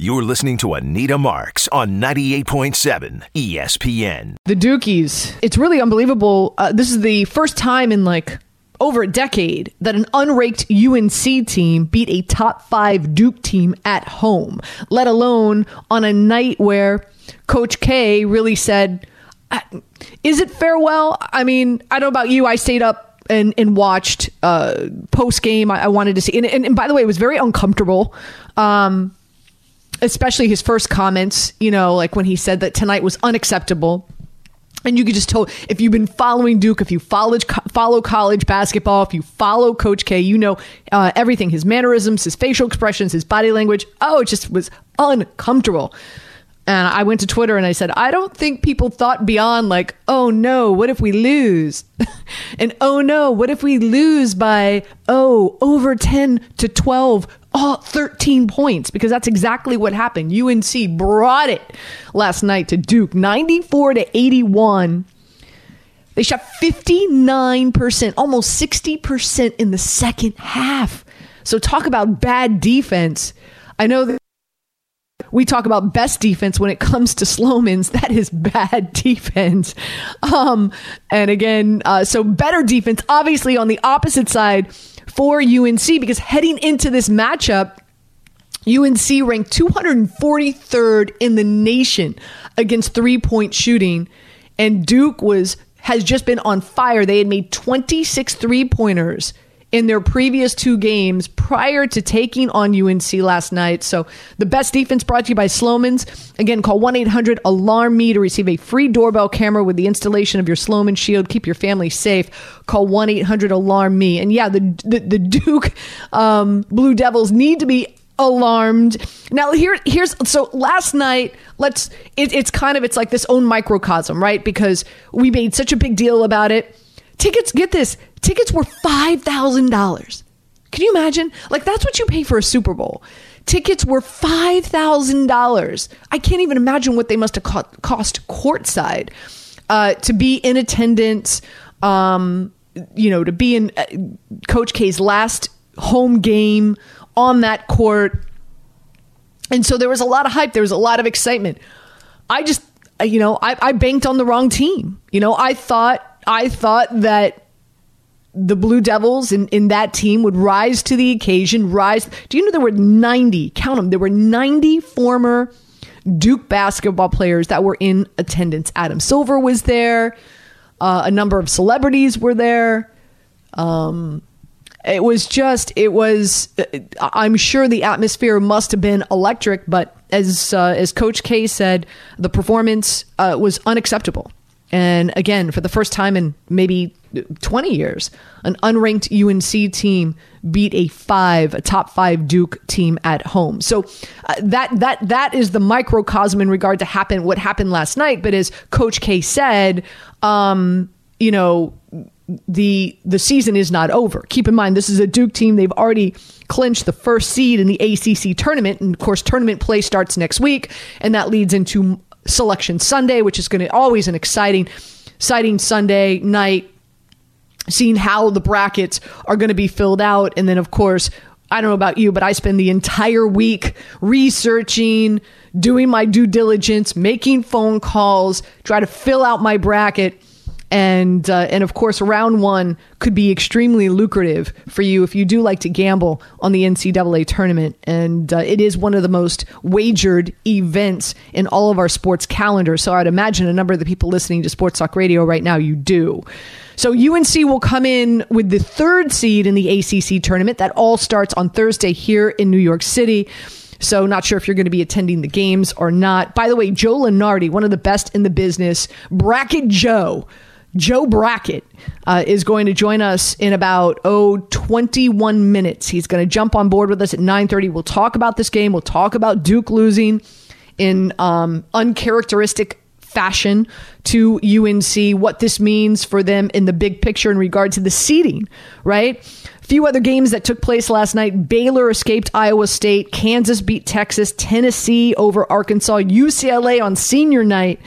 You're listening to Anita Marks on 98.7 ESPN. The Dukies. It's really unbelievable. Uh, this is the first time in like over a decade that an unraked UNC team beat a top five Duke team at home, let alone on a night where Coach K really said, Is it farewell? I mean, I don't know about you. I stayed up and, and watched uh, post game. I, I, wanted to see. And, and, and, by the way, it was very uncomfortable. Um, especially his first comments, you know, like when he said that tonight was unacceptable. And you could just tell if you've been following Duke, if you follow, follow college basketball, if you follow Coach K, you know uh, everything his mannerisms, his facial expressions, his body language. Oh, it just was uncomfortable. And I went to Twitter and I said, I don't think people thought beyond like, oh no, what if we lose? and oh no, what if we lose by, oh, over 10 to 12 all 13 points because that's exactly what happened. UNC brought it last night to Duke 94 to 81. They shot 59%, almost 60% in the second half. So talk about bad defense. I know that we talk about best defense when it comes to Slomin's. That is bad defense. Um, and again, uh, so better defense, obviously on the opposite side for UNC because heading into this matchup, UNC ranked 243rd in the nation against three point shooting, and Duke was has just been on fire. They had made 26 three pointers in their previous two games prior to taking on UNC last night. So the best defense brought to you by Slomin's. Again, call 1-800-ALARM-ME to receive a free doorbell camera with the installation of your Slomin Shield. Keep your family safe. Call 1-800-ALARM-ME. And yeah, the, the, the Duke um, Blue Devils need to be alarmed. Now here here's so last night let's it, it's kind of it's like this own microcosm, right? Because we made such a big deal about it Tickets, get this, tickets were $5,000. Can you imagine? Like, that's what you pay for a Super Bowl. Tickets were $5,000. I can't even imagine what they must have cost courtside uh, to be in attendance, um, you know, to be in uh, Coach K's last home game on that court. And so there was a lot of hype, there was a lot of excitement. I just, you know, I, I banked on the wrong team. You know, I thought I thought that the Blue Devils in, in that team would rise to the occasion, rise. Do you know there were 90, count them, there were 90 former Duke basketball players that were in attendance. Adam Silver was there, uh, a number of celebrities were there. Um, it was just, it was, uh, I'm sure the atmosphere must have been electric, but as, uh, as Coach K said, the performance uh, was unacceptable. And again, for the first time in maybe 20 years, an unranked UNC team beat a five, a top five Duke team at home. So uh, that that that is the microcosm in regard to happen what happened last night. But as Coach K said, um, you know, the the season is not over. Keep in mind, this is a Duke team. They've already clinched the first seed in the ACC tournament, and of course, tournament play starts next week, and that leads into Selection Sunday, which is going to always an exciting, exciting Sunday night. Seeing how the brackets are going to be filled out, and then of course, I don't know about you, but I spend the entire week researching, doing my due diligence, making phone calls, try to fill out my bracket and uh, and of course round one could be extremely lucrative for you if you do like to gamble on the NCAA tournament. And uh, it is one of the most wagered events in all of our sports calendar. So I'd imagine a number of the people listening to Sports Talk Radio right now you do. So UNC will come in with the third seed in the ACC tournament. That all starts on Thursday here in New York City. So, not sure if you're going to be attending the games or not. By the way, Joe Lunardi, one of the best in the business, Bracket Joe, Joe Brackett uh, is going to join us in about oh 21 minutes. He's going to jump on board with us at 9:30. We'll talk about this game. We'll talk about Duke losing in um, uncharacteristic fashion to UNC, what this means for them in the big picture in regard to the seeding, right? Few other games that took place last night. Baylor escaped Iowa State. Kansas beat Texas. Tennessee over Arkansas. UCLA on senior night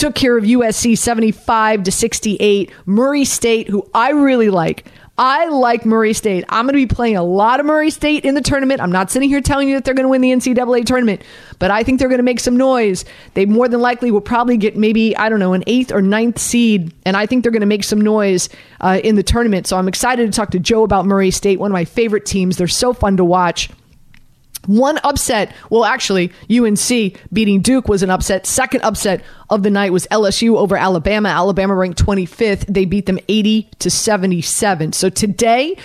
took care of USC 75 to 68. Murray State, who I really like, I like Murray State. I'm going to be playing a lot of Murray State in the tournament. I'm not sitting here telling you that they're going to win the NCAA tournament, but I think they're going to make some noise. They more than likely will probably get maybe, I don't know, an eighth or ninth seed, and I think they're going to make some noise uh, in the tournament. So I'm excited to talk to Joe about Murray State, one of my favorite teams. They're so fun to watch. One upset, well, actually, UNC beating Duke was an upset. Second upset of the night was LSU over Alabama. Alabama ranked 25th. They beat them 80 to 77. So today,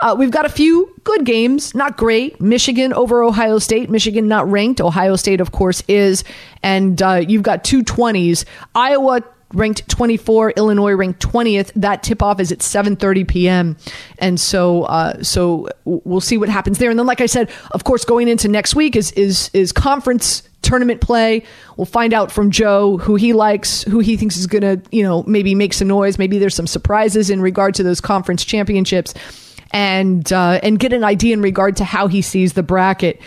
uh, we've got a few good games, not great. Michigan over Ohio State. Michigan not ranked. Ohio State, of course, is. And uh, you've got two 20s. Iowa ranked 24 illinois ranked 20th that tip off is at 7.30 p.m and so uh, so we'll see what happens there. And then like i said of course going into next week is is is conference tournament play. We'll find out from joe who he likes who he thinks is going to you know maybe make some noise. Maybe there's some surprises in regard to those conference championships. And uh, and get an idea in regard to how he sees the bracket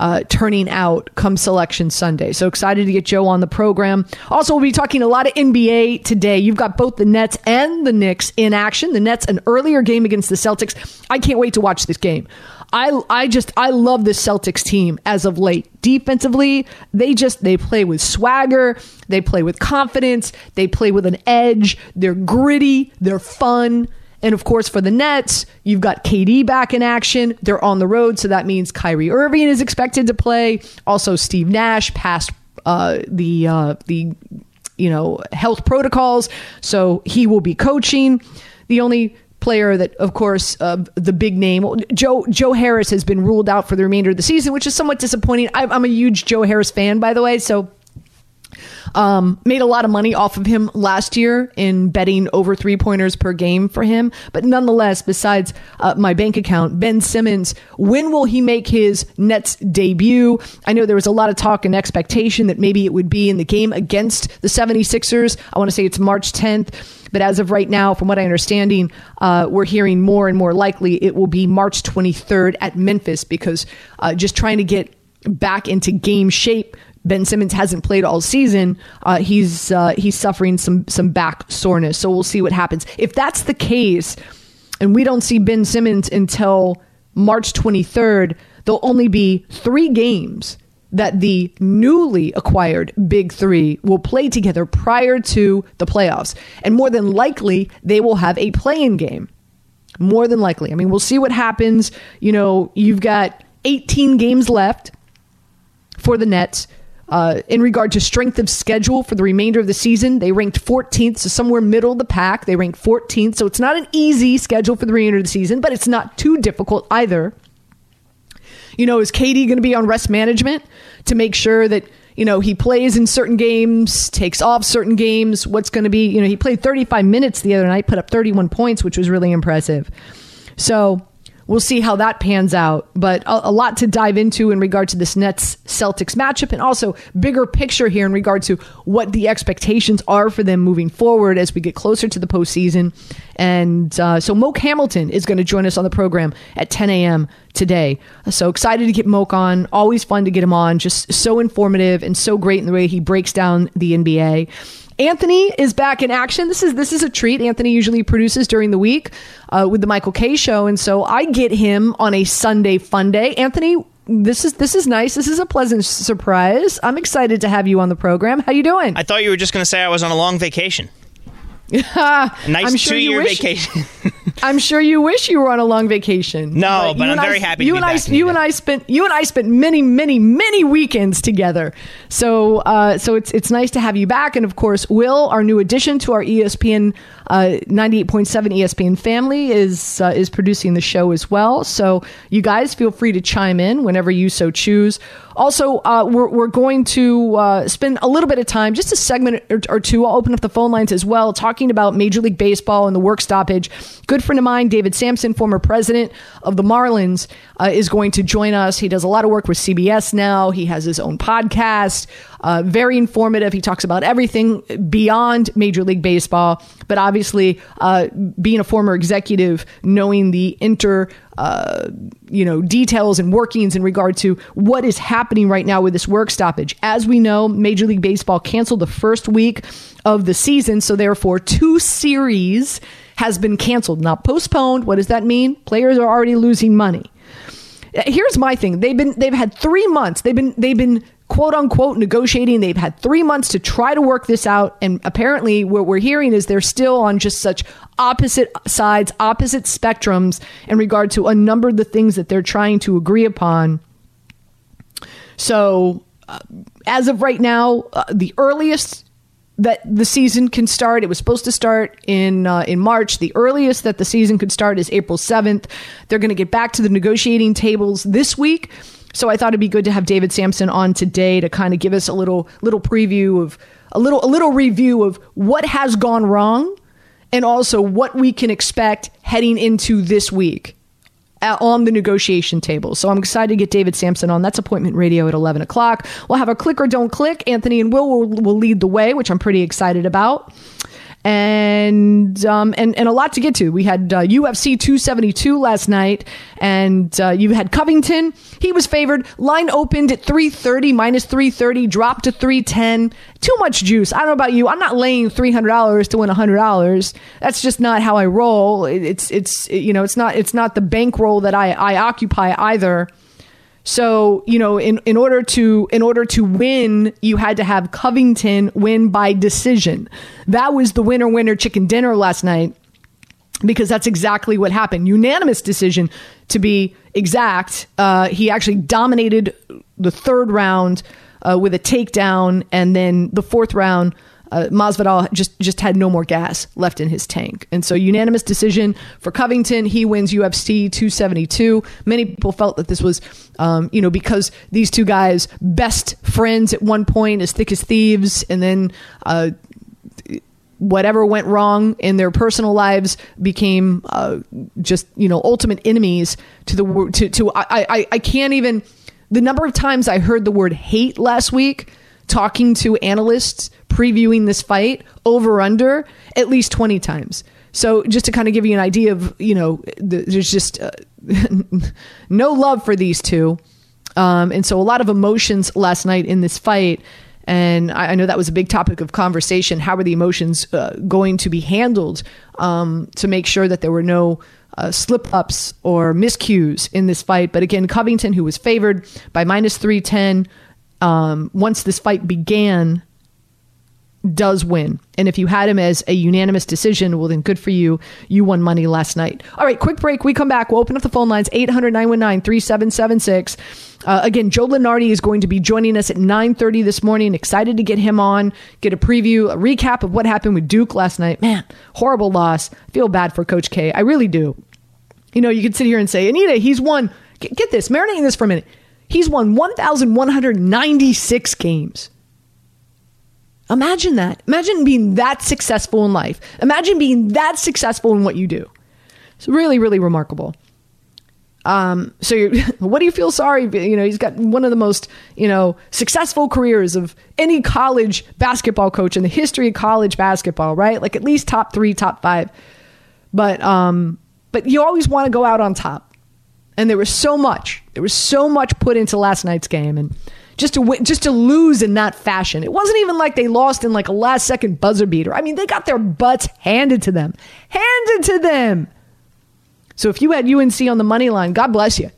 uh, turning out come selection Sunday. So excited to get Joe on the program. Also, we'll be talking a lot of NBA today. You've got both the Nets and the Knicks in action. The Nets, an earlier game against the Celtics. I can't wait to watch this game. I, I just I love this Celtics team as of late. Defensively, they just they play with swagger, they play with confidence, they play with an edge. They're gritty, they're fun. And of course, for the Nets, you've got KD back in action. They're on the road, so that means Kyrie Irving is expected to play. Also, Steve Nash passed uh, the uh, the you know health protocols, so he will be coaching. The only player that, of course, uh, the big name Joe Joe Harris has been ruled out for the remainder of the season, which is somewhat disappointing. I, I'm a huge Joe Harris fan, by the way, so um, made a lot of money off of him last year in betting over three pointers per game for him. But nonetheless, besides uh, my bank account, Ben Simmons, when will he make his Nets debut? I know there was a lot of talk and expectation that maybe it would be in the game against the 76ers. I want to say it's March 10th. But as of right now, from what I understanding, uh, we're hearing more and more likely it will be March 23rd at Memphis because uh, just trying to get back into game shape Ben Simmons hasn't played all season. Uh, he's uh, he's suffering some some back soreness. So we'll see what happens. If that's the case, and we don't see Ben Simmons until March 23rd, there'll only be three games that the newly acquired Big Three will play together prior to the playoffs. And more than likely, they will have a play-in game. More than likely. I mean, we'll see what happens. You know, you've got 18 games left for the Nets. Uh, in regard to strength of schedule for the remainder of the season, they ranked 14th, so somewhere middle of the pack. They ranked 14th, so it's not an easy schedule for the remainder of the season, but it's not too difficult either. You know, is KD going to be on rest management to make sure that you know he plays in certain games, takes off certain games? What's going to be? You know, he played 35 minutes the other night, put up 31 points, which was really impressive. So we'll see how that pans out. But a, a, lot to dive into in regard to this Nets Celtics matchup, and also bigger picture here in regard to what the expectations are for them moving forward as we get closer to the postseason. And uh, so Moke Hamilton is going to join us on the program at 10 a.m. today. So excited to get Moke on. Always fun to get him on. Just so informative and so great in the way he breaks down the NBA. Anthony is back in action. This is this is a treat. Anthony usually produces during the week uh, with the Michael Kay show, and so I get him on a Sunday fun day. Anthony, this is this is nice. This is a pleasant surprise. I'm excited to have you on the program. How you doing? I thought you were just going to say I was on a long vacation. nice sure two-year vacation. I'm sure you wish you were on a long vacation. No, but, but I'm very I, happy. You and I, you and I spent you and I spent many, many, many weekends together. So, uh, so it's it's nice to have you back. And of course, Will, our new addition to our ESPN uh, 98.7 ESPN family, is uh, is producing the show as well. So, you guys feel free to chime in whenever you so choose. Also, uh, we're, we're going to uh, spend a little bit of time, just a segment or, or, two. I'll open up the phone lines as well, talking about Major League Baseball and the work stoppage. Good friend of mine, David Samson, former president of the Marlins, uh, is going to join us. He does a lot of work with CBS now. He has his own podcast, uh, very informative. He talks about everything beyond Major League Baseball, but obviously, uh, being a former executive, knowing the inter uh, you know details and workings in regard to what is happening right now with this work stoppage. As we know, Major League Baseball canceled the first week of the season, so therefore two series has been canceled, not postponed. What does that mean? Players are already losing money. Here's my thing. They've been they've had 3 months. They've been they've been quote unquote negotiating. They've had 3 months to try to work this out and apparently what we're hearing is they're still on just such opposite sides, opposite spectrums in regard to a number of the things that they're trying to agree upon. So, uh, as of right now, uh, the earliest that the season can start. It was supposed to start in uh, in March. The earliest that the season could start is April seventh. They're going to get back to the negotiating tables this week. So I thought it'd be good to have David Samson on today to kind of give us a little little preview of a little a little review of what has gone wrong and also what we can expect heading into this week uh, on the negotiation table. So I'm excited to get David Samson on. That's appointment radio at 11 o'clock. We'll have a click or don't click. Anthony and Will will, will lead the way, which I'm pretty excited about and um, and and a lot to get to. We had uh, UFC 272 last night, and uh, you had Covington. He was favored. Line opened at 330 minus 330, dropped to 310. Too much juice. I don't know about you. I'm not laying $300 to win $100. That's just not how I roll. It's it's you know it's not it's not the bankroll that I I occupy either. So, you know, in, in order to in order to win, you had to have Covington win by decision. That was the winner winner chicken dinner last night because that's exactly what happened. Unanimous decision to be exact. Uh, he actually dominated the third round uh, with a takedown, and then the fourth round uh, Masvidal just just had no more gas left in his tank, and so unanimous decision for Covington. He wins UFC 272. Many people felt that this was, um, you know, because these two guys best friends at one point, as thick as thieves, and then. Uh, whatever went wrong in their personal lives became uh, just you know ultimate enemies to the to to I, I I can't even the number of times I heard the word hate last week talking to analysts previewing this fight over under at least 20 times. So just to kind of give you an idea of, you know, the, there's just uh, no love for these two. Um, and so a lot of emotions last night in this fight. And I, I know that was a big topic of conversation. How are the emotions uh, going to be handled um, to make sure that there were no uh, slip ups or miscues in this fight? But again, Covington, who was favored by minus 310 um, once this fight began, does win. And if you had him as a unanimous decision, well, then good for you. You won money last night. All right, quick break. We come back. We'll open up the phone lines 800 919 3776. Uh, again, Joe Lunardi is going to be joining us at 9.30 this morning. Excited to get him on, get a preview, a recap of what happened with Duke last night. Man, horrible loss. feel bad for Coach K. I really do. You know, you could sit here and say, Anita, he's won. Get, get this, marinating this for a minute. He's won 1,196 games. Imagine that. Imagine being that successful in life. Imagine being that successful in what you do. It's really, really remarkable. Um, so, what do you feel sorry? You know, he's got one of the most, you know, successful careers of any college basketball coach in the history of college basketball, right? Like at least top three, top five. But, um, but you always want to go out on top. And there was so much, there was so much put into last night's game. And, just to win, just to lose in that fashion. It wasn't even like they lost in like a last second buzzer beater. I mean, they got their butts handed to them, handed to them. So if you had UNC on the money line, God bless you.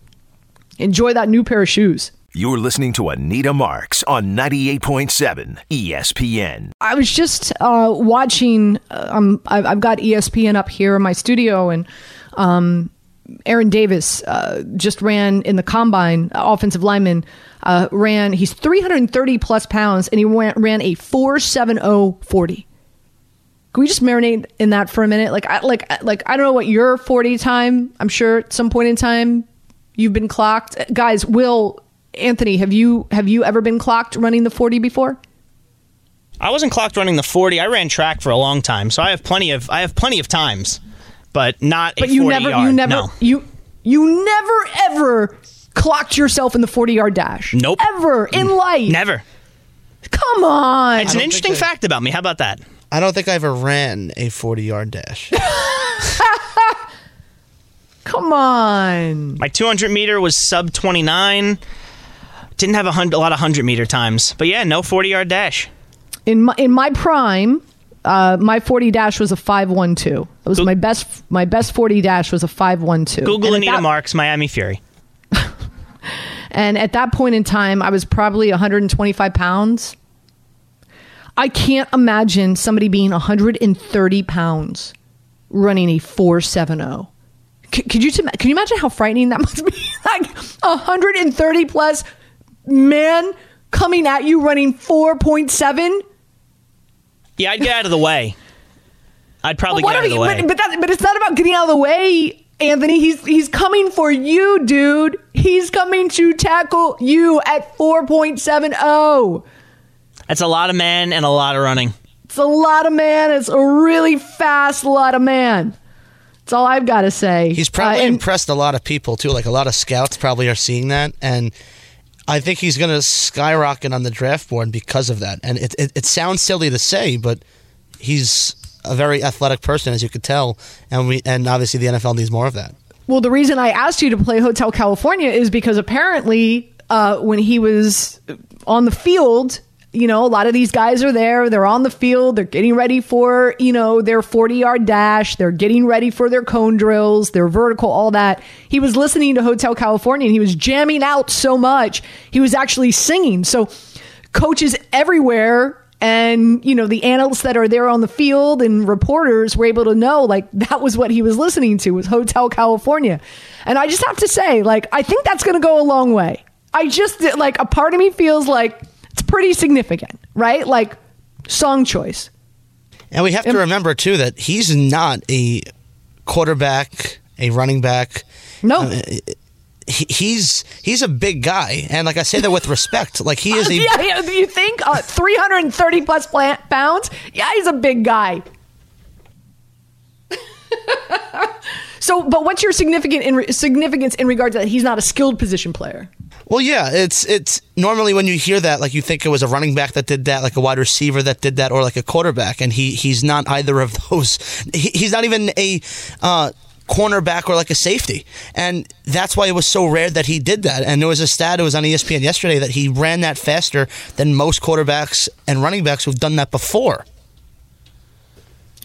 Enjoy that new pair of shoes. You're listening to Anita Marks on 98.7 ESPN. I was just uh, watching. Uh, um, I've, I've, got ESPN up here in my studio, and um, Aaron Davis uh, just ran in the combine, offensive lineman uh, ran, he's 330 plus pounds, and he went, ran a 470 40. Can we just marinate in that for a minute? Like, I, like, like I don't know what your 40 time. I'm sure at some point in time you've been clocked, guys. Will Anthony, have you have you ever been clocked running the 40 before? I wasn't clocked running the 40. I ran track for a long time, so I have plenty of I have plenty of times, but not. But you never, yard. you never, no. you you never ever clocked yourself in the 40 yard dash. Nope. Ever in life. Never. Come on. It's an interesting fact about me. How about that? I don't think I ever ran a 40 yard dash. Come on. My 200 meter was sub 29. Didn't have a, hundred, a lot of 100 meter times. But yeah, no 40 yard dash. In my, in my prime, Uh, my 40 dash was a 512. It was my best. My best 40 dash was a 512. Google And Anita that- Marks, Miami Fury. And at that point in time, I was probably 125 pounds. I can't imagine somebody being 130 pounds running a 470. C- could you can you imagine how frightening that must be? like 130 plus man coming at you running 4.7. Yeah, I'd get out of the way. I'd probably What get out of the you- way. But, but, that, but it's not about getting out of the way, Anthony. He's he's coming for you, dude. He's coming to tackle you at 4.70. That's a lot of man and a lot of running. It's a lot of man. It's a really fast lot of man. That's all I've got to say. He's probably Uh, and- impressed a lot of people too. Like a lot of scouts probably are seeing that, and I think he's going to skyrocket on the draft board because of that. And it, it it sounds silly to say, but he's a very athletic person, as you could tell, and we and obviously the NFL needs more of that. Well, the reason I asked you to play Hotel California is because apparently, uh, when he was on the field, you know, a lot of these guys are there. They're on the field. They're getting ready for, you know, their 40 yard dash. They're getting ready for their cone drills, their vertical, all that. He was listening to Hotel California and he was jamming out so much. He was actually singing. So, coaches everywhere and you know the analysts that are there on the field and reporters were able to know like that was what he was listening to was hotel california and i just have to say like i think that's going to go a long way i just like a part of me feels like it's pretty significant right? Like song choice. And we have to remember too that he's not a quarterback, a running back. no. He, he's he's a big guy, and like I say that with respect. Like he is a yeah, yeah. You think uh, 330 plus pla- pounds? Yeah he's a big guy. So but what's your significant in re- significance in regard to that he's not a skilled position player Well, yeah, it's it's normally when you hear that, like you think it was a running back that did that, like a wide receiver that did that, or like a quarterback, and he he's not either of those. He, he's not even a uh, cornerback or like a safety, and that's why it was so rare that he did that. And there was a stat, it was on ESPN yesterday, that he ran that faster than most quarterbacks and running backs who've done that before.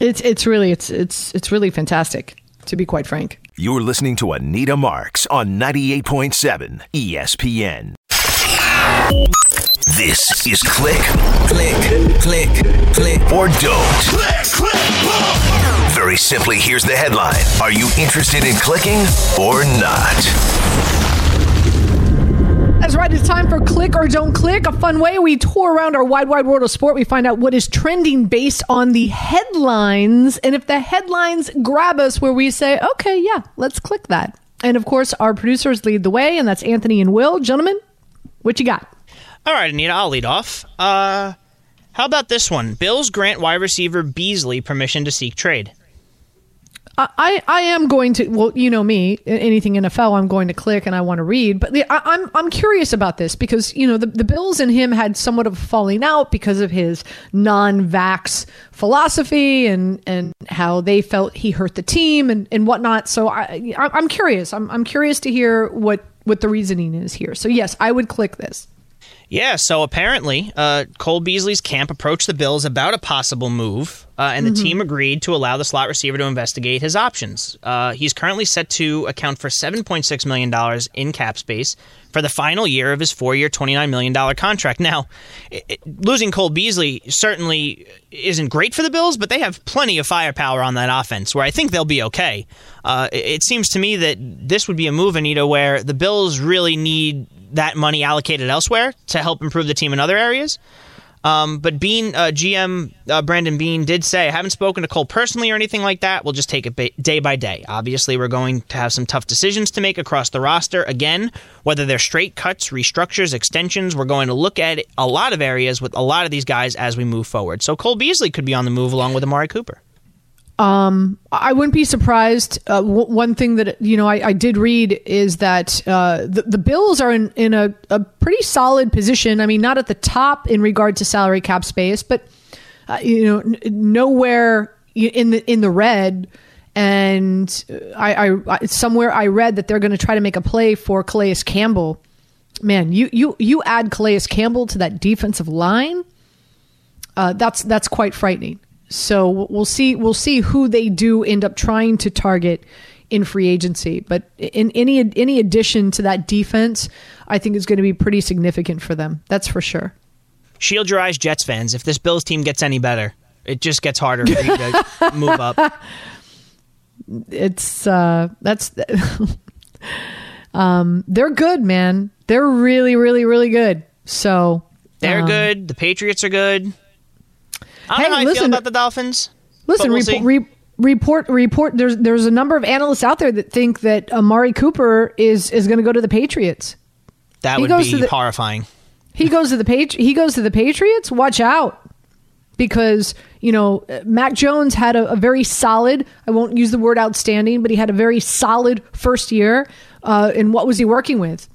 It's it's really it's it's it's really fantastic to be quite frank. You're listening to Anita Marks on 98.7 ESPN. This is Click, Click, click, click. or Don't. Click, click, Very simply, here's the headline Are you interested in clicking or not? That's right. It's time for Click or Don't Click, a fun way we tour around our wide, wide world of sport. We find out what is trending based on the headlines. And if the headlines grab us where we say, okay, yeah, let's click that. And of course, our producers lead the way, and that's Anthony and Will. Gentlemen, what you got? All right, Anita, I'll lead off. Uh, how about this one? Bills grant wide receiver Beasley permission to seek trade. I, I am going to well you know me anything NFL I'm going to click and I want to read. But the, I, I'm I'm curious about this because you know the, the Bills and him had somewhat of a falling out because of his non-vax philosophy and and how they felt he hurt the team and, and whatnot. So I- I'm curious. I'm I'm curious to hear what what the reasoning is here. So yes I would click this Yeah, so apparently, uh, Cole Beasley's camp approached the Bills about a possible move, uh, and the team agreed to allow the slot receiver to investigate his options. Uh, he's currently set to account for $7.6 million in cap space for the final year of his four year, $29 million contract. Now, it, it- losing Cole Beasley certainly isn't great for the Bills, but they have plenty of firepower on that offense where I think they'll be okay. Uh, it, seems to me that this would be a move, Anita, where the Bills really need that money allocated elsewhere to help improve the team in other areas. Um, but Beane, uh, GM uh, Brandon Beane did say, I haven't spoken to Cole personally or anything like that. We'll just take it ba- day by day. Obviously, we're going to have some tough decisions to make across the roster. Again, whether they're straight cuts, restructures, extensions, we're going to look at a lot of areas with a lot of these guys as we move forward. So Cole Beasley could be on the move along with Amari Cooper. I wouldn't be surprised. Uh, w- one thing that you know I, I did read is that uh, the the Bills are in, in a, a pretty solid position. I mean, not at the top in regard to salary cap space, but uh, you know, n- nowhere in the in the red. And I, I, I somewhere I read that they're going to try to make a play for Calais Campbell. Man, you you you add Calais Campbell to that defensive line, uh, that's that's quite frightening. So we'll see. We'll see who they do end up trying to target in free agency. But in any any addition to that defense, I think is going to be pretty significant for them. That's for sure. Shield your eyes, Jets fans. If this Bills team gets any better, it just gets harder for you to move up. It's uh, that's um, they're good, man. They're really, really, really good. So They're um, good. The Patriots are good. I don't Hey, know how I feel listen- about the Dolphins. Listen, we'll report, re- report, report. There's there's a number of analysts out there that think that Amari Cooper is is going to go to the Patriots. that he would goes be to the- horrifying. He goes to the Patri- He goes to the Patriots. Watch out, because you know Mac Jones had a, a very solid. I won't use the word outstanding, but he had a very solid first year. Uh, and what was he working with?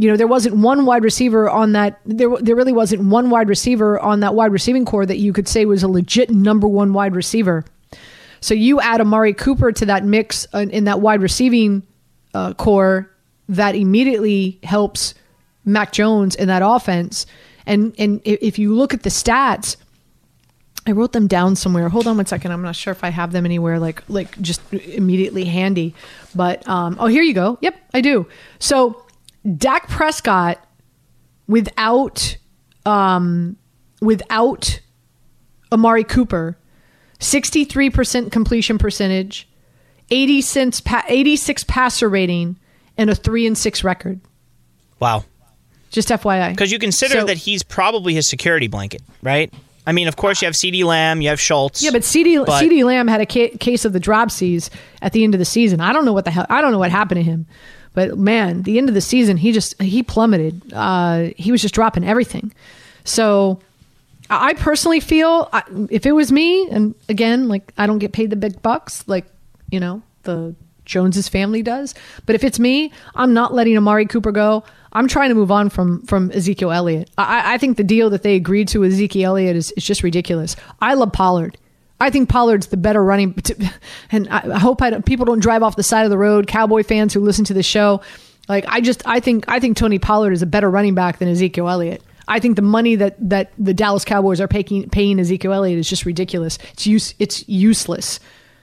You know, there wasn't one wide receiver on that. There, there really wasn't one wide receiver on that wide receiving core that you could say was a legit number one wide receiver. So you add Amari Cooper to that mix uh, in that wide receiving uh, core, that immediately helps Mac Jones in that offense. And and if you look at the stats, I wrote them down somewhere. Hold on one second. I'm not sure if I have them anywhere, like like just immediately handy. But um, oh, here you go. Yep, I do. So Dak Prescott, without um, without Amari Cooper, 63% completion percentage, 80 cents pa- 86 passer rating, and a three and six record. Wow. Just FYI. Because you consider So- that he's probably his security blanket, right? I mean, of course, you have CeeDee Lamb, you have Schultz. Yeah, but CD But- CeeDee Lamb had a ca- case of the dropsies at the end of the season. I don't know what the hell. I don't know what happened to him, but man, the end of the season, he just he plummeted. Uh, he was just dropping everything. So, I personally feel if it was me, and again, like I don't get paid the big bucks, like you know the Joneses family does. But if it's me, I'm not letting Amari Cooper go. I'm trying to move on from from Ezekiel Elliott. I, I think the deal that they agreed to with Ezekiel Elliott is, is just ridiculous. I love Pollard. I think Pollard's the better running, and I I hope I don't, people don't drive off the side of the road. Cowboy fans who listen to the show, like I just I think I think Tony Pollard is a better running back than Ezekiel Elliott. I think the money that that the Dallas Cowboys are paying paying Ezekiel Elliott is just ridiculous. It's use it's useless.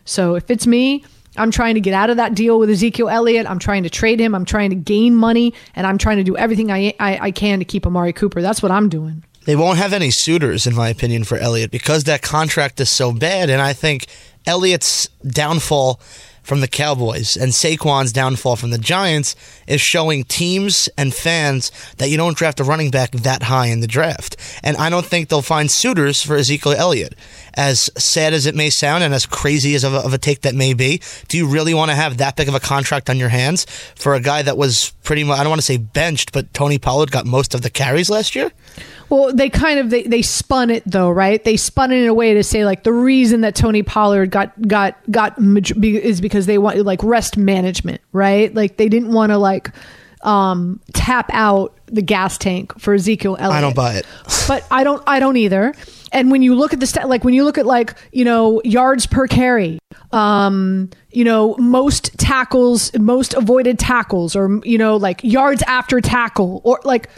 So if it's me, I'm trying to get out of that deal with Ezekiel Elliott. I'm trying to trade him. I'm trying to gain money, and I'm trying to do everything I I, I can to keep Amari Cooper. That's what I'm doing. They won't have any suitors, in my opinion, for Elliott because that contract is so bad. And I think Elliott's downfall from the Cowboys and Saquon's downfall from the Giants is showing teams and fans that you don't draft a running back that high in the draft. And I don't think they'll find suitors for Ezekiel Elliott. As sad as it may sound and as crazy as of a, of a take that may be, do you really want to have that big of a contract on your hands for a guy that was pretty much, I don't want to say benched, but Tony Pollard got most of the carries last year? Well, they kind of they, they spun it though, right? They spun it in a way to say like the reason that Tony Pollard got got got is because they want like rest management, right? Like they didn't want to like um tap out the gas tank for Ezekiel Elliott. I don't buy it. but I don't I don't either. And when you look at the stat, like when you look at like you know yards per carry, um, you know most tackles, most avoided tackles, or you know like yards after tackle, or like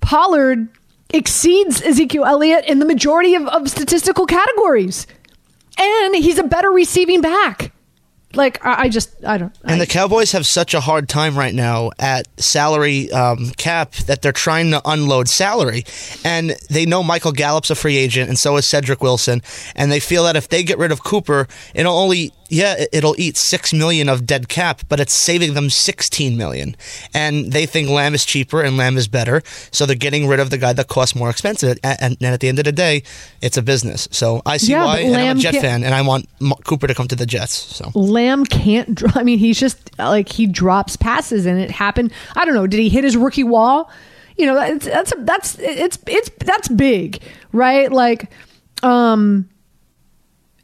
Pollard exceeds Ezekiel Elliott in the majority of, of statistical categories, and he's a better receiving back. Like I, I just I don't. And I- the Cowboys have such a hard time right now at salary um, cap that they're trying to unload salary. And they know Michael Gallup's a free agent, and so is Cedric Wilson. And they feel that if they get rid of Cooper, it'll only yeah it- it'll eat six million of dead cap, but it's saving them sixteen million. And they think Lamb is cheaper and Lamb is better, so they're getting rid of the guy that costs more expensive. And, and, and at the end of the day, it's a business. So I see Yeah, why, and I'm a Jet fan, and I want M- Cooper to come to the Jets. So. Lamb can't. I mean, he's just like he drops passes, and it happened. I don't know. Did he hit his rookie wall? You know, that's that's that's it's it's that's big, right? Like, um,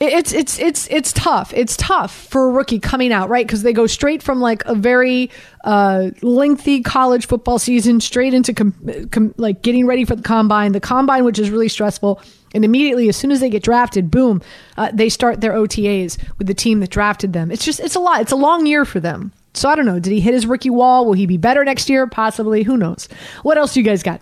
it's it's it's it's tough. It's tough for a rookie coming out, right? Because they go straight from like a very uh, lengthy college football season straight into com- com- like getting ready for the combine. The combine, which is really stressful, and immediately as soon as they get drafted, boom, uh, they start their OTAs with the team that drafted them. It's just it's a lot. It's a long year for them. So I don't know. Did he hit his rookie wall? Will he be better next year? Possibly. Who knows? What else you guys got?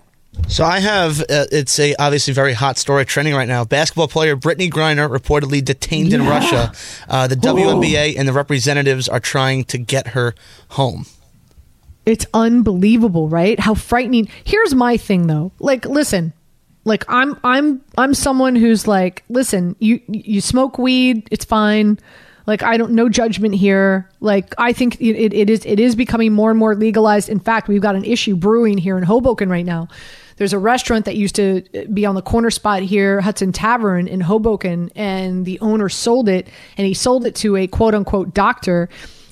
So I have uh, it's a obviously very hot story trending right now. Basketball player Brittney Griner reportedly detained in Russia. Uh, the WNBA and the representatives are trying to get her home. It's unbelievable, right? How frightening. Here's my thing though. Like listen. Like I'm I'm I'm someone who's like, listen, you you smoke weed, it's fine. Like I don't no judgment here. Like I think it, it is it is becoming more and more legalized. In fact, we've got an issue brewing here in Hoboken right now. There's a restaurant that used to be on the corner spot here, Hudson Tavern in Hoboken, and the owner sold it, and he sold it to a quote unquote doctor.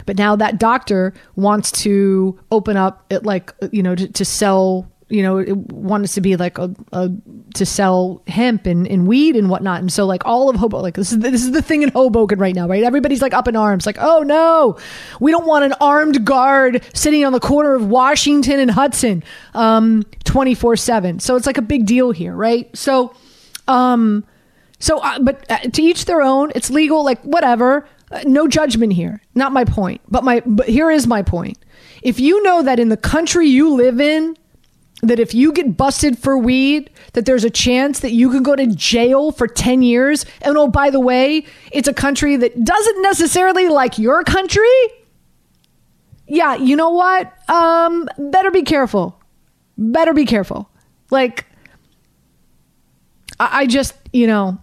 But now that doctor wants to open up it like you know to, to sell you know it wants to be like a, a to sell hemp and, and weed and whatnot and so like all of Hoboken like this is this is the thing in Hoboken right now right everybody's like up in arms like oh no we don't want an armed guard sitting on the corner of Washington and Hudson um 24 7 so it's like a big deal here right so um so, uh, but uh, to each their own. It's legal, like whatever. Uh, no judgment here. Not my point. But my, but here is my point. If you know that in the country you live in, that if you get busted for weed, that there's a chance that you can go to jail for 10 years. And oh, by the way, it's a country that doesn't necessarily like your country. Yeah, you know what? Um, better be careful. Better be careful. Like, I, I just, you know,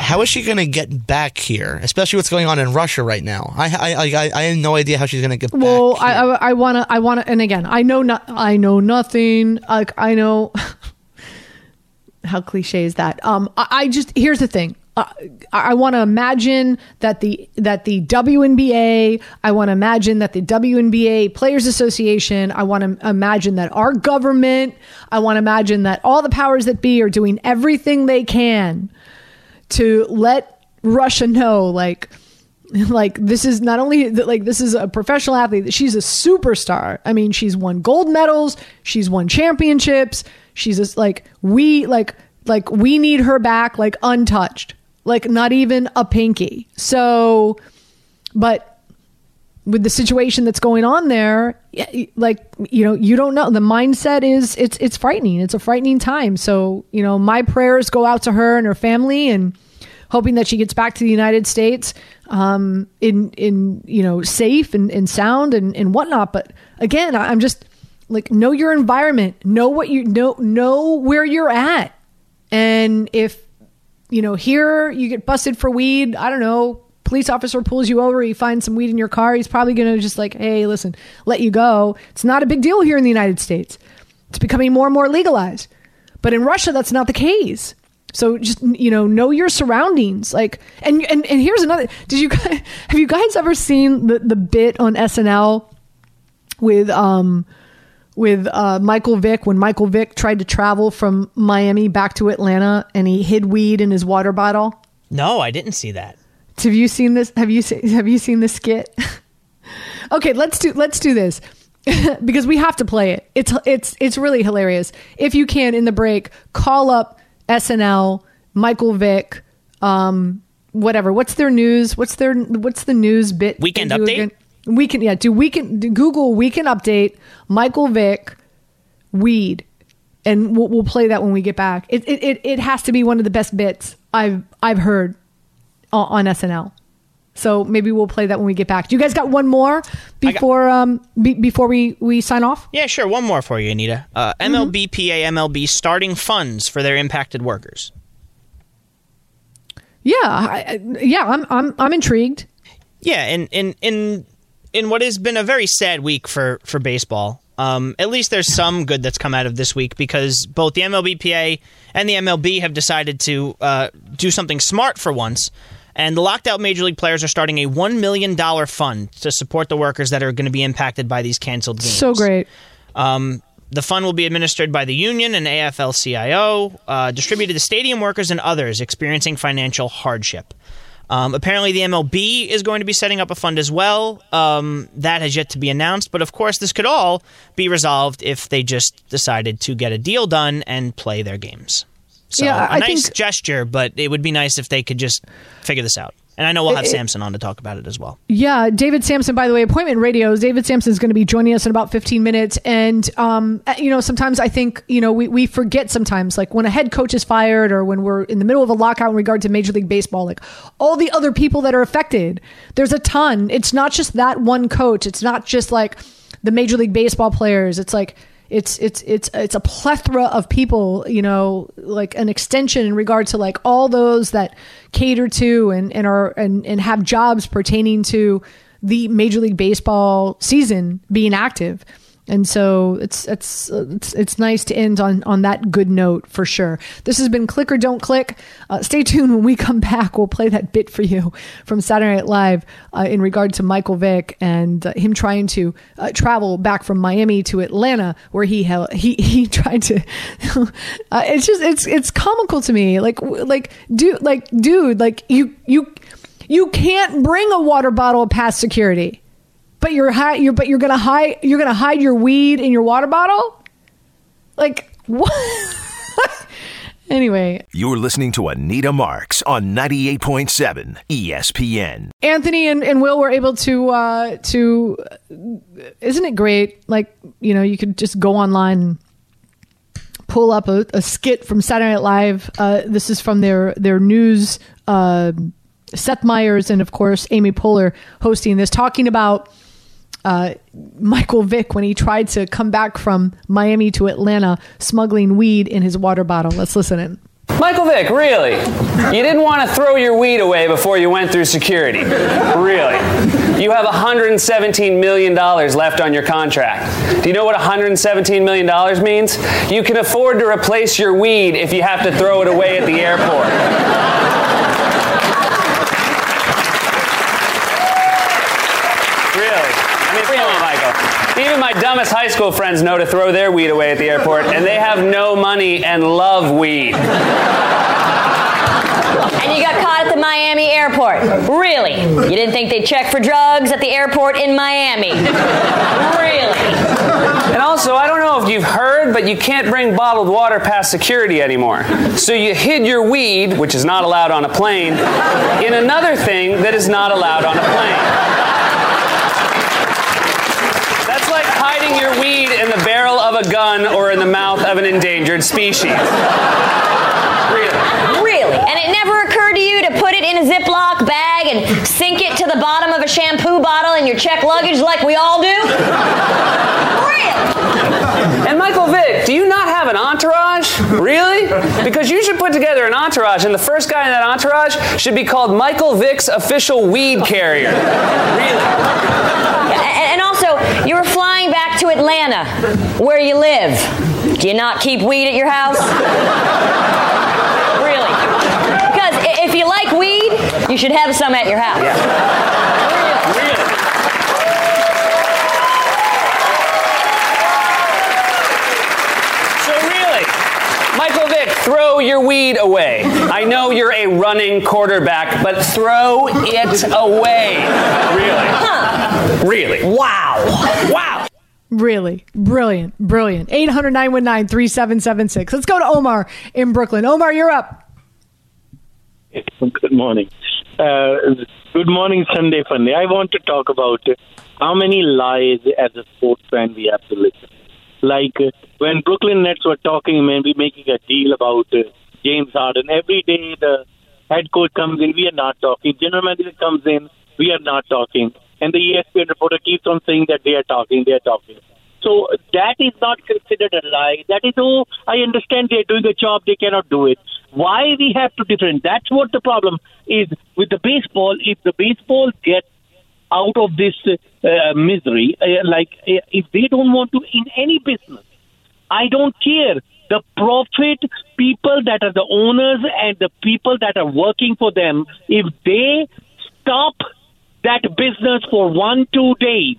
How is she going to get back here, especially what's going on in Russia right now? I I I, I- have no idea how she's going to get Well, back. I. I I want to I want to, and again, I know not I know nothing. Like I know how cliche is that? Um, I, I just here's the thing. Uh, I, I want to imagine that the that the WNBA. I want to imagine that the WNBA Players Association. I want to imagine that our government. I want to imagine that all the powers that be are doing everything they can to let Russia know, like, like this is not only like this is a professional athlete. She's a superstar. I mean, she's won gold medals. She's won championships. She's just like we like like we need her back, like untouched, like not even a pinky. So, but with the situation that's going on there like you know you don't know the mindset is it's it's frightening it's a frightening time so you know my prayers go out to her and her family and hoping that she gets back to the united states um in in you know safe and, and sound and and whatnot but again i'm just like know your environment know what you know know where you're at and if you know, here you get busted for weed. I don't know. Police officer pulls you over. He finds some weed in your car. He's probably going to just like, hey, listen, let you go. It's not a big deal here in the United States. It's becoming more and more legalized. But in Russia, that's not the case. So just you know, know your surroundings. Like, and and and here's another. Did you guys have you guys ever seen the the bit on SNL with um with uh, Michael Vick when Michael Vick tried to travel from Miami back to Atlanta and he hid weed in his water bottle. No, I didn't see that. Have you seen this? Have you se- have you seen the skit? okay, let's do let's do this because we have to play it. It's it's it's really hilarious. If you can in the break, call up SNL, Michael Vick, um, whatever. What's their news? What's their what's the news bit? Weekend update? again? Weekend, yeah. Do weekend do Google weekend update? Michael Vick, weed, and we'll, we'll play that when we get back. It, it it it has to be one of the best bits I've I've heard on, SNL. So maybe we'll play that when we get back. Do you guys got one more before um be, before we we sign off? Yeah, sure. One more for you, Anita. Uh, MLBPA MLB starting funds for their impacted workers. Yeah, I, yeah. I'm I'm I'm intrigued. Yeah, in in in in what has been a very sad week for for baseball. Um, at least there's some good that's come out of this week because both the MLBPA and the MLB have decided to uh, do something smart for once. And the locked out major league players are starting a $1 million fund to support the workers that are going to be impacted by these canceled games. So great. Um, the fund will be administered by the union and AFL CIO, uh, distributed to stadium workers and others experiencing financial hardship. Um, apparently, the MLB is going to be setting up a fund as well. Um, that has yet to be announced, but of course, this could all be resolved if they just decided to get a deal done and play their games. So, Yeah, a I nice think- gesture, but it would be nice if they could just figure this out. And I know we'll have Samson on to talk about it as well. Yeah, David Samson, by the way, appointment radios. David Samson is going to be joining us in about 15 minutes. And, um, you know, sometimes I think, you know, we, we forget sometimes, like when a head coach is fired or when we're in the middle of a lockout in regard to Major League Baseball, like all the other people that are affected. There's a ton. It's not just that one coach, it's not just like the Major League Baseball players. It's like, it's it's it's it's a plethora of people you know like an extension in regard to like all those that cater to and and are and, and have jobs pertaining to the major league baseball season being active and so it's it's it's it's nice to end on on that good note for sure. This has been Click or Don't Click. Uh, stay tuned when we come back. We'll play that bit for you from Saturday Night Live uh, in regard to Michael Vick and uh, him trying to uh, travel back from Miami to Atlanta, where he he he tried to. Uh, it's just it's it's comical to me. Like like dude like dude like you you you can't bring a water bottle past security but you're hi- you're but you're gonna hide you're gonna hide your weed in your water bottle? Like what? Anyway. You're listening to Anita Marks on 98.7 ESPN. anthony and, and will were able to uh to isn't it great? Like you know you could just go online and pull up a, a skit from saturday night live. Uh this is from their their news uh seth meyers and of course amy poehler hosting this talking about uh, Michael Vick when he tried to come back from Miami to Atlanta smuggling weed in his water bottle. Let's listen in. Michael Vick, really? You didn't want to throw your weed away before you went through security. Really? You have $117 million left on your contract. Do you know what $117 million means? You can afford to replace your weed if you have to throw it away at the airport. Really? I mean, come on, Michael. Even my dumbest high school friends know to throw their weed away at the airport, and they have no money and love weed. And you got caught at the Miami airport. Really? You didn't think they'd check for drugs at the airport in Miami? Really? And also, I don't know if you've heard, but you can't bring bottled water past security anymore. So you hid your weed, which is not allowed on a plane, in another thing that is not allowed on a plane. That's like hiding your weed in the barrel of a gun or in the mouth of an endangered species. Really. Really? And it never occurred to you to put it in a Ziploc bag and sink it to the bottom of a shampoo bottle in your check luggage like we all do? Really? And Michael Vick, do you not have an entourage? Really? Because you should put together an entourage, and the first guy in that entourage should be called Michael Vick's official weed carrier. Really? And, and also, you were flying back to Atlanta, where you live. Do you not keep weed at your house? Really? Because if you like weed, you should have some at your house. Really? So really, Michael Vick, throw your weed away. I know you're a running quarterback, but throw it away. Really? Really? Wow. Wow. Really brilliant, brilliant. 800 919 3776. Let's go to Omar in Brooklyn. Omar, you're up. Good morning. Uh, good morning, Sunday Funday. I want to talk about how many lies as a sports fan we have to listen. Like uh, when Brooklyn Nets were talking, maybe making a deal about uh, James Harden. Every day the head coach comes in, we are not talking. General manager comes in, we are not talking. And the ESPN reporter keeps on saying that they are talking, they are talking. So that is not considered a lie. That is, oh, I understand they're doing a job, they cannot do it. Why we have to different? That's what the problem is with the baseball. If the baseball gets out of this uh, misery, uh, like uh, if they don't want to in any business, I don't care. The profit people that are the owners and the people that are working for them, if they stop that business for one, two days,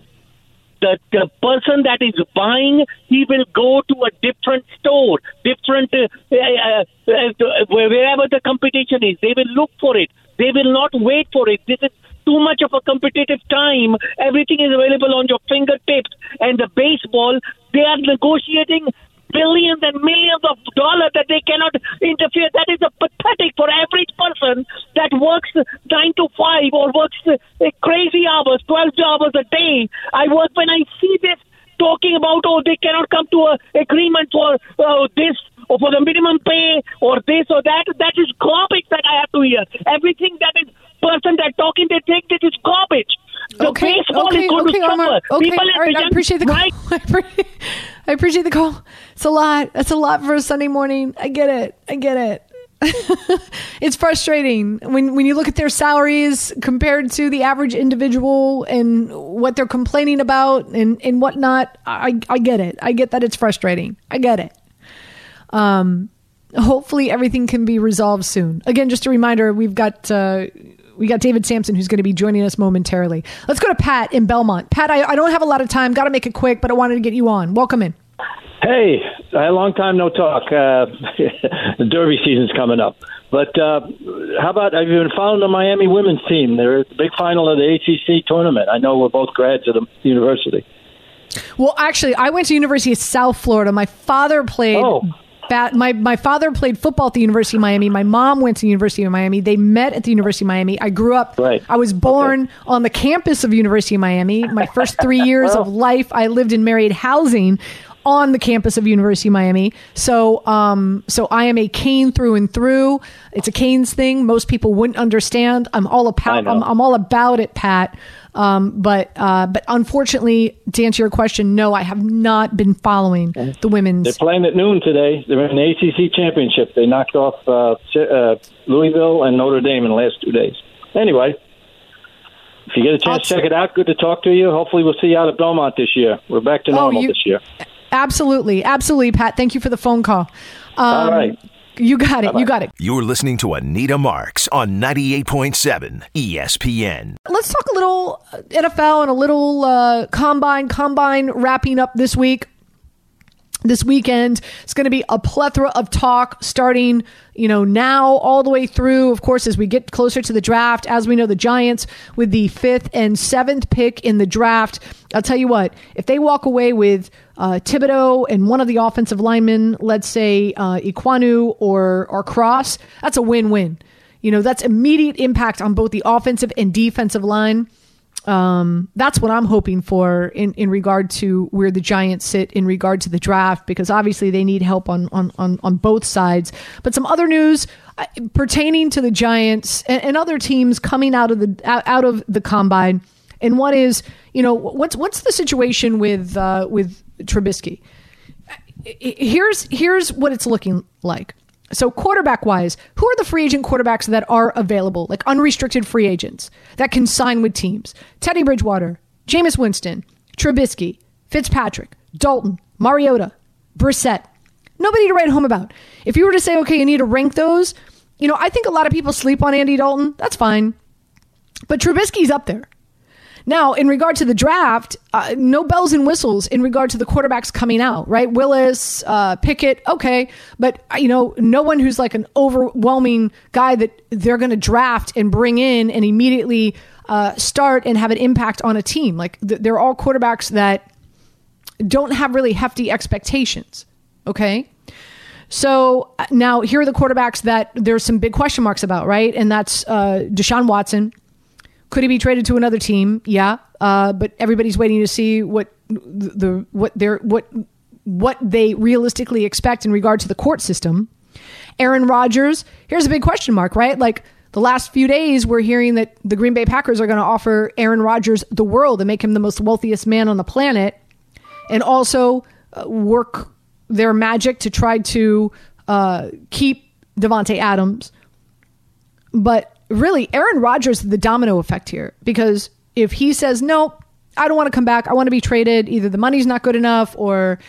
the, the person that is buying, he will go to a different store, different, uh, uh, uh, wherever the competition is. They will look for it. They will not wait for it. This is too much of a competitive time. Everything is available on your fingertips. And the baseball, they are negotiating billions and millions of dollars that they cannot interfere. That is a pathetic for average person that that works nine to five or works uh, crazy hours, twelve hours a day. I work when I see this talking about oh they cannot come to a agreement for uh, this or for the minimum pay or this or that. That is garbage that I have to hear. Everything that is person that talking they think this is garbage. The okay, baseball okay, is going okay, to suffer. Okay, People all right, I appreciate the right? I appreciate, the call. It's a lot. That's a lot for a Sunday morning. I get it. I get it. it's frustrating when when you look at their salaries compared to the average individual and what they're complaining about and and whatnot. I I get it. I get that it's frustrating. I get it. Um, hopefully everything can be resolved soon. Again, just a reminder: we've got. Uh, we got David Samson who's going to be joining us momentarily. Let's go to Pat in Belmont. Pat, I, I don't have a lot of time. Got to make it quick, but I wanted to get you on. Welcome in. Hey, I had a long time no talk. Uh, the Derby season's coming up. But uh, how about have you been following the Miami women's team? They're at the big final of the ACC tournament. I know we're both grads of the university. Well, actually, I went to University of South Florida. My father played. Oh. Pat, my my father played football at the University of Miami. My mom went to the University of Miami. They met at the University of Miami. I grew up. Right. I was born on the campus of University of Miami. My first three years of life, I lived in married housing on the campus of University of Miami. So, um, so I am a Cane through and through. It's a Canes thing. Most people wouldn't understand. I'm all about. I'm, I'm all about it, Pat. Um, but uh, but unfortunately, to answer your question, no, I have not been following the women's. They're playing at noon today. They're in the ACC championship. They knocked off uh, uh, Louisville and Notre Dame in the last two days. Anyway, if you get a chance to check it out, good to talk to you. Hopefully, we'll see you out at Belmont this year. We're back to Oh, normal you- this year. Absolutely, absolutely, Pat. Thank you for the phone call. Um, All right. You got it. You got it. You're listening to Anita Marks on 98.7 ESPN. Let's talk a little NFL and a little uh, combine. Combine wrapping up this week. This weekend, it's going to be a plethora of talk starting, you know, now all the way through. Of course, as we get closer to the draft, as we know, the Giants with the fifth and seventh pick in the draft. I'll tell you what, if they walk away with uh, Thibodeaux and one of the offensive linemen, let's say uh, Ekwonu or or Cross, that's a win-win. You know, that's immediate impact on both the offensive and defensive line. Um, that's what I'm hoping for in, in regard to where the Giants sit in regard to the draft, because obviously they need help on, on, on, on both sides. But some other news uh, pertaining to the Giants and, and other teams coming out of the out, out of the combine. And one is, you know, what's what's the situation with uh, with Trubisky? Here's here's what it's looking like. So quarterback wise, who are the free agent quarterbacks that are available, like unrestricted free agents that can sign with teams? Teddy Bridgewater, Jameis Winston, Trubisky, Fitzpatrick, Dalton, Mariota, Brissett. Nobody to write home about. If you were to say, okay, you need to rank those, you know, I think a lot of people sleep on Andy Dalton. That's fine. But Trubisky's up there. Now, in regard to the draft, uh, no bells and whistles in regard to the quarterbacks coming out, right? Willis, uh, Pickett, okay, but uh, you know, no one who's like an overwhelming guy that they're going to draft and bring in and immediately uh, start and have an impact on a team. Like th- they're all quarterbacks that don't have really hefty expectations. Okay. So uh, now here are the quarterbacks that there's some big question marks about, right? And that's uh, Deshaun Watson. Could he be traded to another team? Yeah, uh, but everybody's waiting to see what the, what they're what what they realistically expect in regard to the court system. Aaron Rodgers. Here's a big question mark, right? Like the last few days, we're hearing that the Green Bay Packers are going to offer Aaron Rodgers the world and make him the most wealthiest man on the planet, and also uh, work their magic to try to uh, keep Davante Adams. But really, Aaron Rodgers the domino effect here because if he says, no, I don't want to come back, I want to be traded, either the money's not good enough or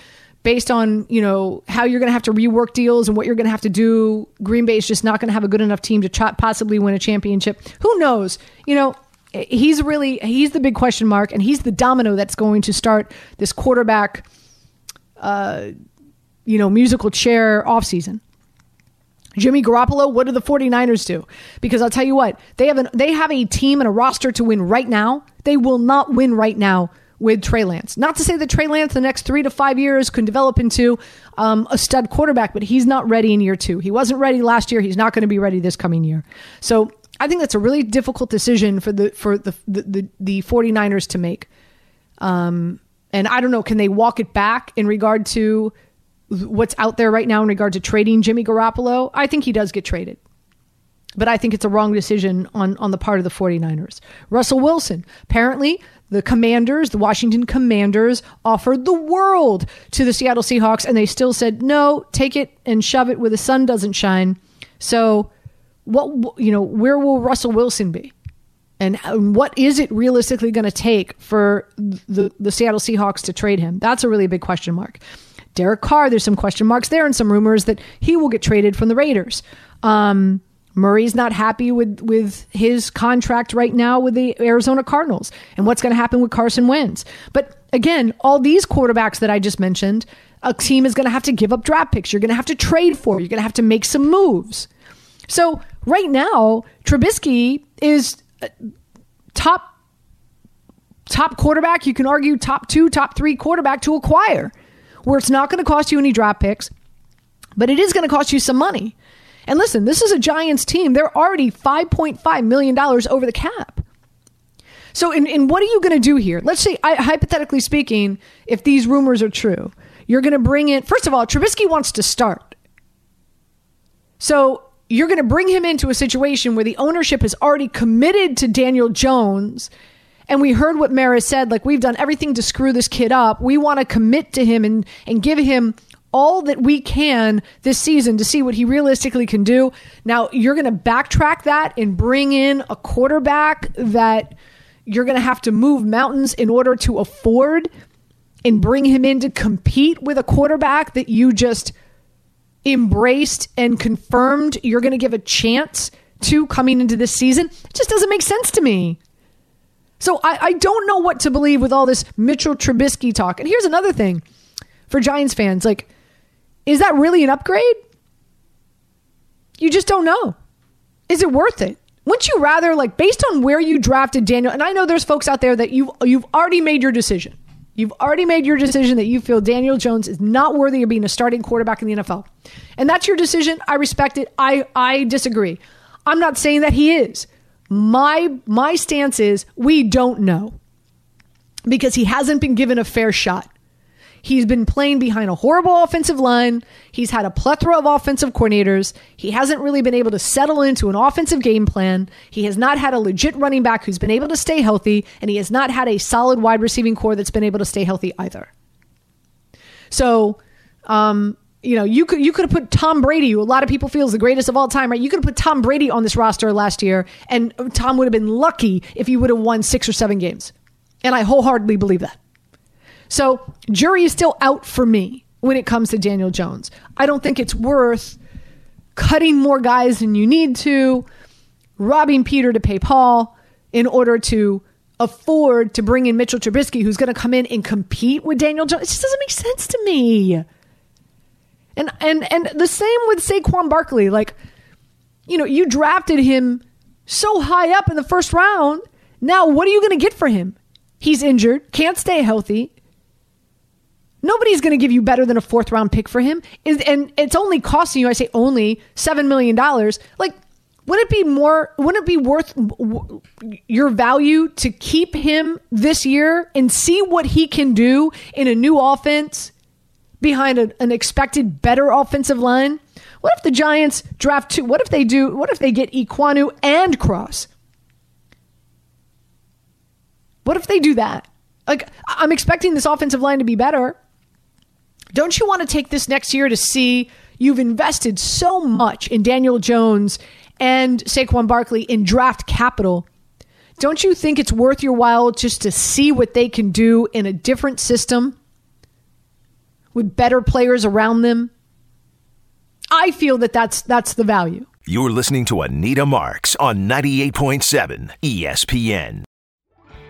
based on, you know, how you're going to have to rework deals and what you're going to have to do, Green Bay is just not going to have a good enough team to ch- possibly win a championship. Who knows? You know, he's really he's the big question mark and he's the domino that's going to start this quarterback uh you know musical chair offseason. Jimmy Garoppolo, what do the 49ers do? Because I'll tell you what, they have an they have a team and a roster to win right now. They will not win right now with Trey Lance. Not to say that Trey Lance the next three to five years can develop into um, a stud quarterback, but he's not ready in year two. He wasn't ready last year. He's not going to be ready this coming year. So I think that's a really difficult decision for the for the the, the, the 49ers to make. Um, and I don't know, can they walk it back in regard to what's out there right now in regard to trading Jimmy Garoppolo? I think he does get traded. But I think it's a wrong decision on, on the part of the 49ers. Russell Wilson. Apparently, the Commanders, the Washington Commanders, offered the world to the Seattle Seahawks, and they still said, no, take it and shove it where the sun doesn't shine. So, what, you know, where will Russell Wilson be? And what is it realistically going to take for the, the Seattle Seahawks to trade him? That's a really big question mark. Derek Carr, there's some question marks there and some rumors that he will get traded from the Raiders. Um, Murray's not happy with with his contract right now with the Arizona Cardinals and what's going to happen with Carson Wentz. But again, all these quarterbacks that I just mentioned, a team is going to have to give up draft picks. You're going to have to trade for. You're going to have to make some moves. So right now, Trubisky is top top quarterback. You can argue top two, top three quarterback to acquire, where it's not going to cost you any draft picks, but it is going to cost you some money. And listen, this is a Giants team. They're already $5.5 million over the cap. So, in, in what are you going to do here? Let's say, I, hypothetically speaking, if these rumors are true, you're going to bring in, first of all, Trubisky wants to start. So, you're going to bring him into a situation where the ownership is already committed to Daniel Jones. And we heard what Mara said, like, we've done everything to screw this kid up. We want to commit to him and, and give him all that we can this season to see what he realistically can do. Now, you're going to backtrack that and bring in a quarterback that you're going to have to move mountains in order to afford and bring him in to compete with a quarterback that you just embraced and confirmed you're going to give a chance to coming into this season. It just doesn't make sense to me. So I, I don't know what to believe with all this Mitchell Trubisky talk. And here's another thing for Giants fans like, is that really an upgrade? You just don't know. Is it worth it? Wouldn't you rather, like, based on where you drafted Daniel, and I know there's folks out there that you've you've already made your decision. You've already made your decision that you feel Daniel Jones is not worthy of being a starting quarterback in the NFL. And that's your decision. I respect it. I, I disagree. I'm not saying that he is. My my stance is we don't know. Because he hasn't been given a fair shot. He's been playing behind a horrible offensive line. He's had a plethora of offensive coordinators. He hasn't really been able to settle into an offensive game plan. He has not had a legit running back who's been able to stay healthy, and he has not had a solid wide receiving corps that's been able to stay healthy either. So, um, you know, you could you could have put Tom Brady, who a lot of people feel is the greatest of all time, right? You could have put Tom Brady on this roster last year, and Tom would have been lucky if he would have won six or seven games. And I wholeheartedly believe that. So, jury is still out for me when it comes to Daniel Jones. I don't think it's worth cutting more guys than you need to, robbing Peter to pay Paul in order to afford to bring in Mitchell Trubisky, who's going to come in and compete with Daniel Jones. It just doesn't make sense to me. And and and the same with Saquon Barkley. Like, you know, you drafted him so high up in the first round. Now, what are you going to get for him? He's injured, can't stay healthy. Nobody's going to give you better than a fourth round pick for him. And it's only costing you, I say only, $7 million. Like, would it be more, wouldn't it be worth your value to keep him this year and see what he can do in a new offense behind a, an expected better offensive line? What if the Giants draft two? What if they do? What if they get Ekwonu and Cross? What if they do that? Like, I'm expecting this offensive line to be better. Don't you want to take this next year to see you've invested so much in Daniel Jones and Saquon Barkley in draft capital? Don't you think it's worth your while just to see what they can do in a different system with better players around them? I feel that that's that's the value. You're listening to Anita Marks on 98.7 ESPN.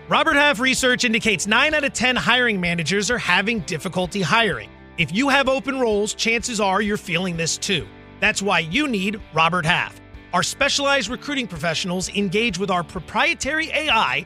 Robert Half research indicates 9 out of 10 hiring managers are having difficulty hiring. If you have open roles, chances are you're feeling this too. That's why you need Robert Half. Our specialized recruiting professionals engage with our proprietary AI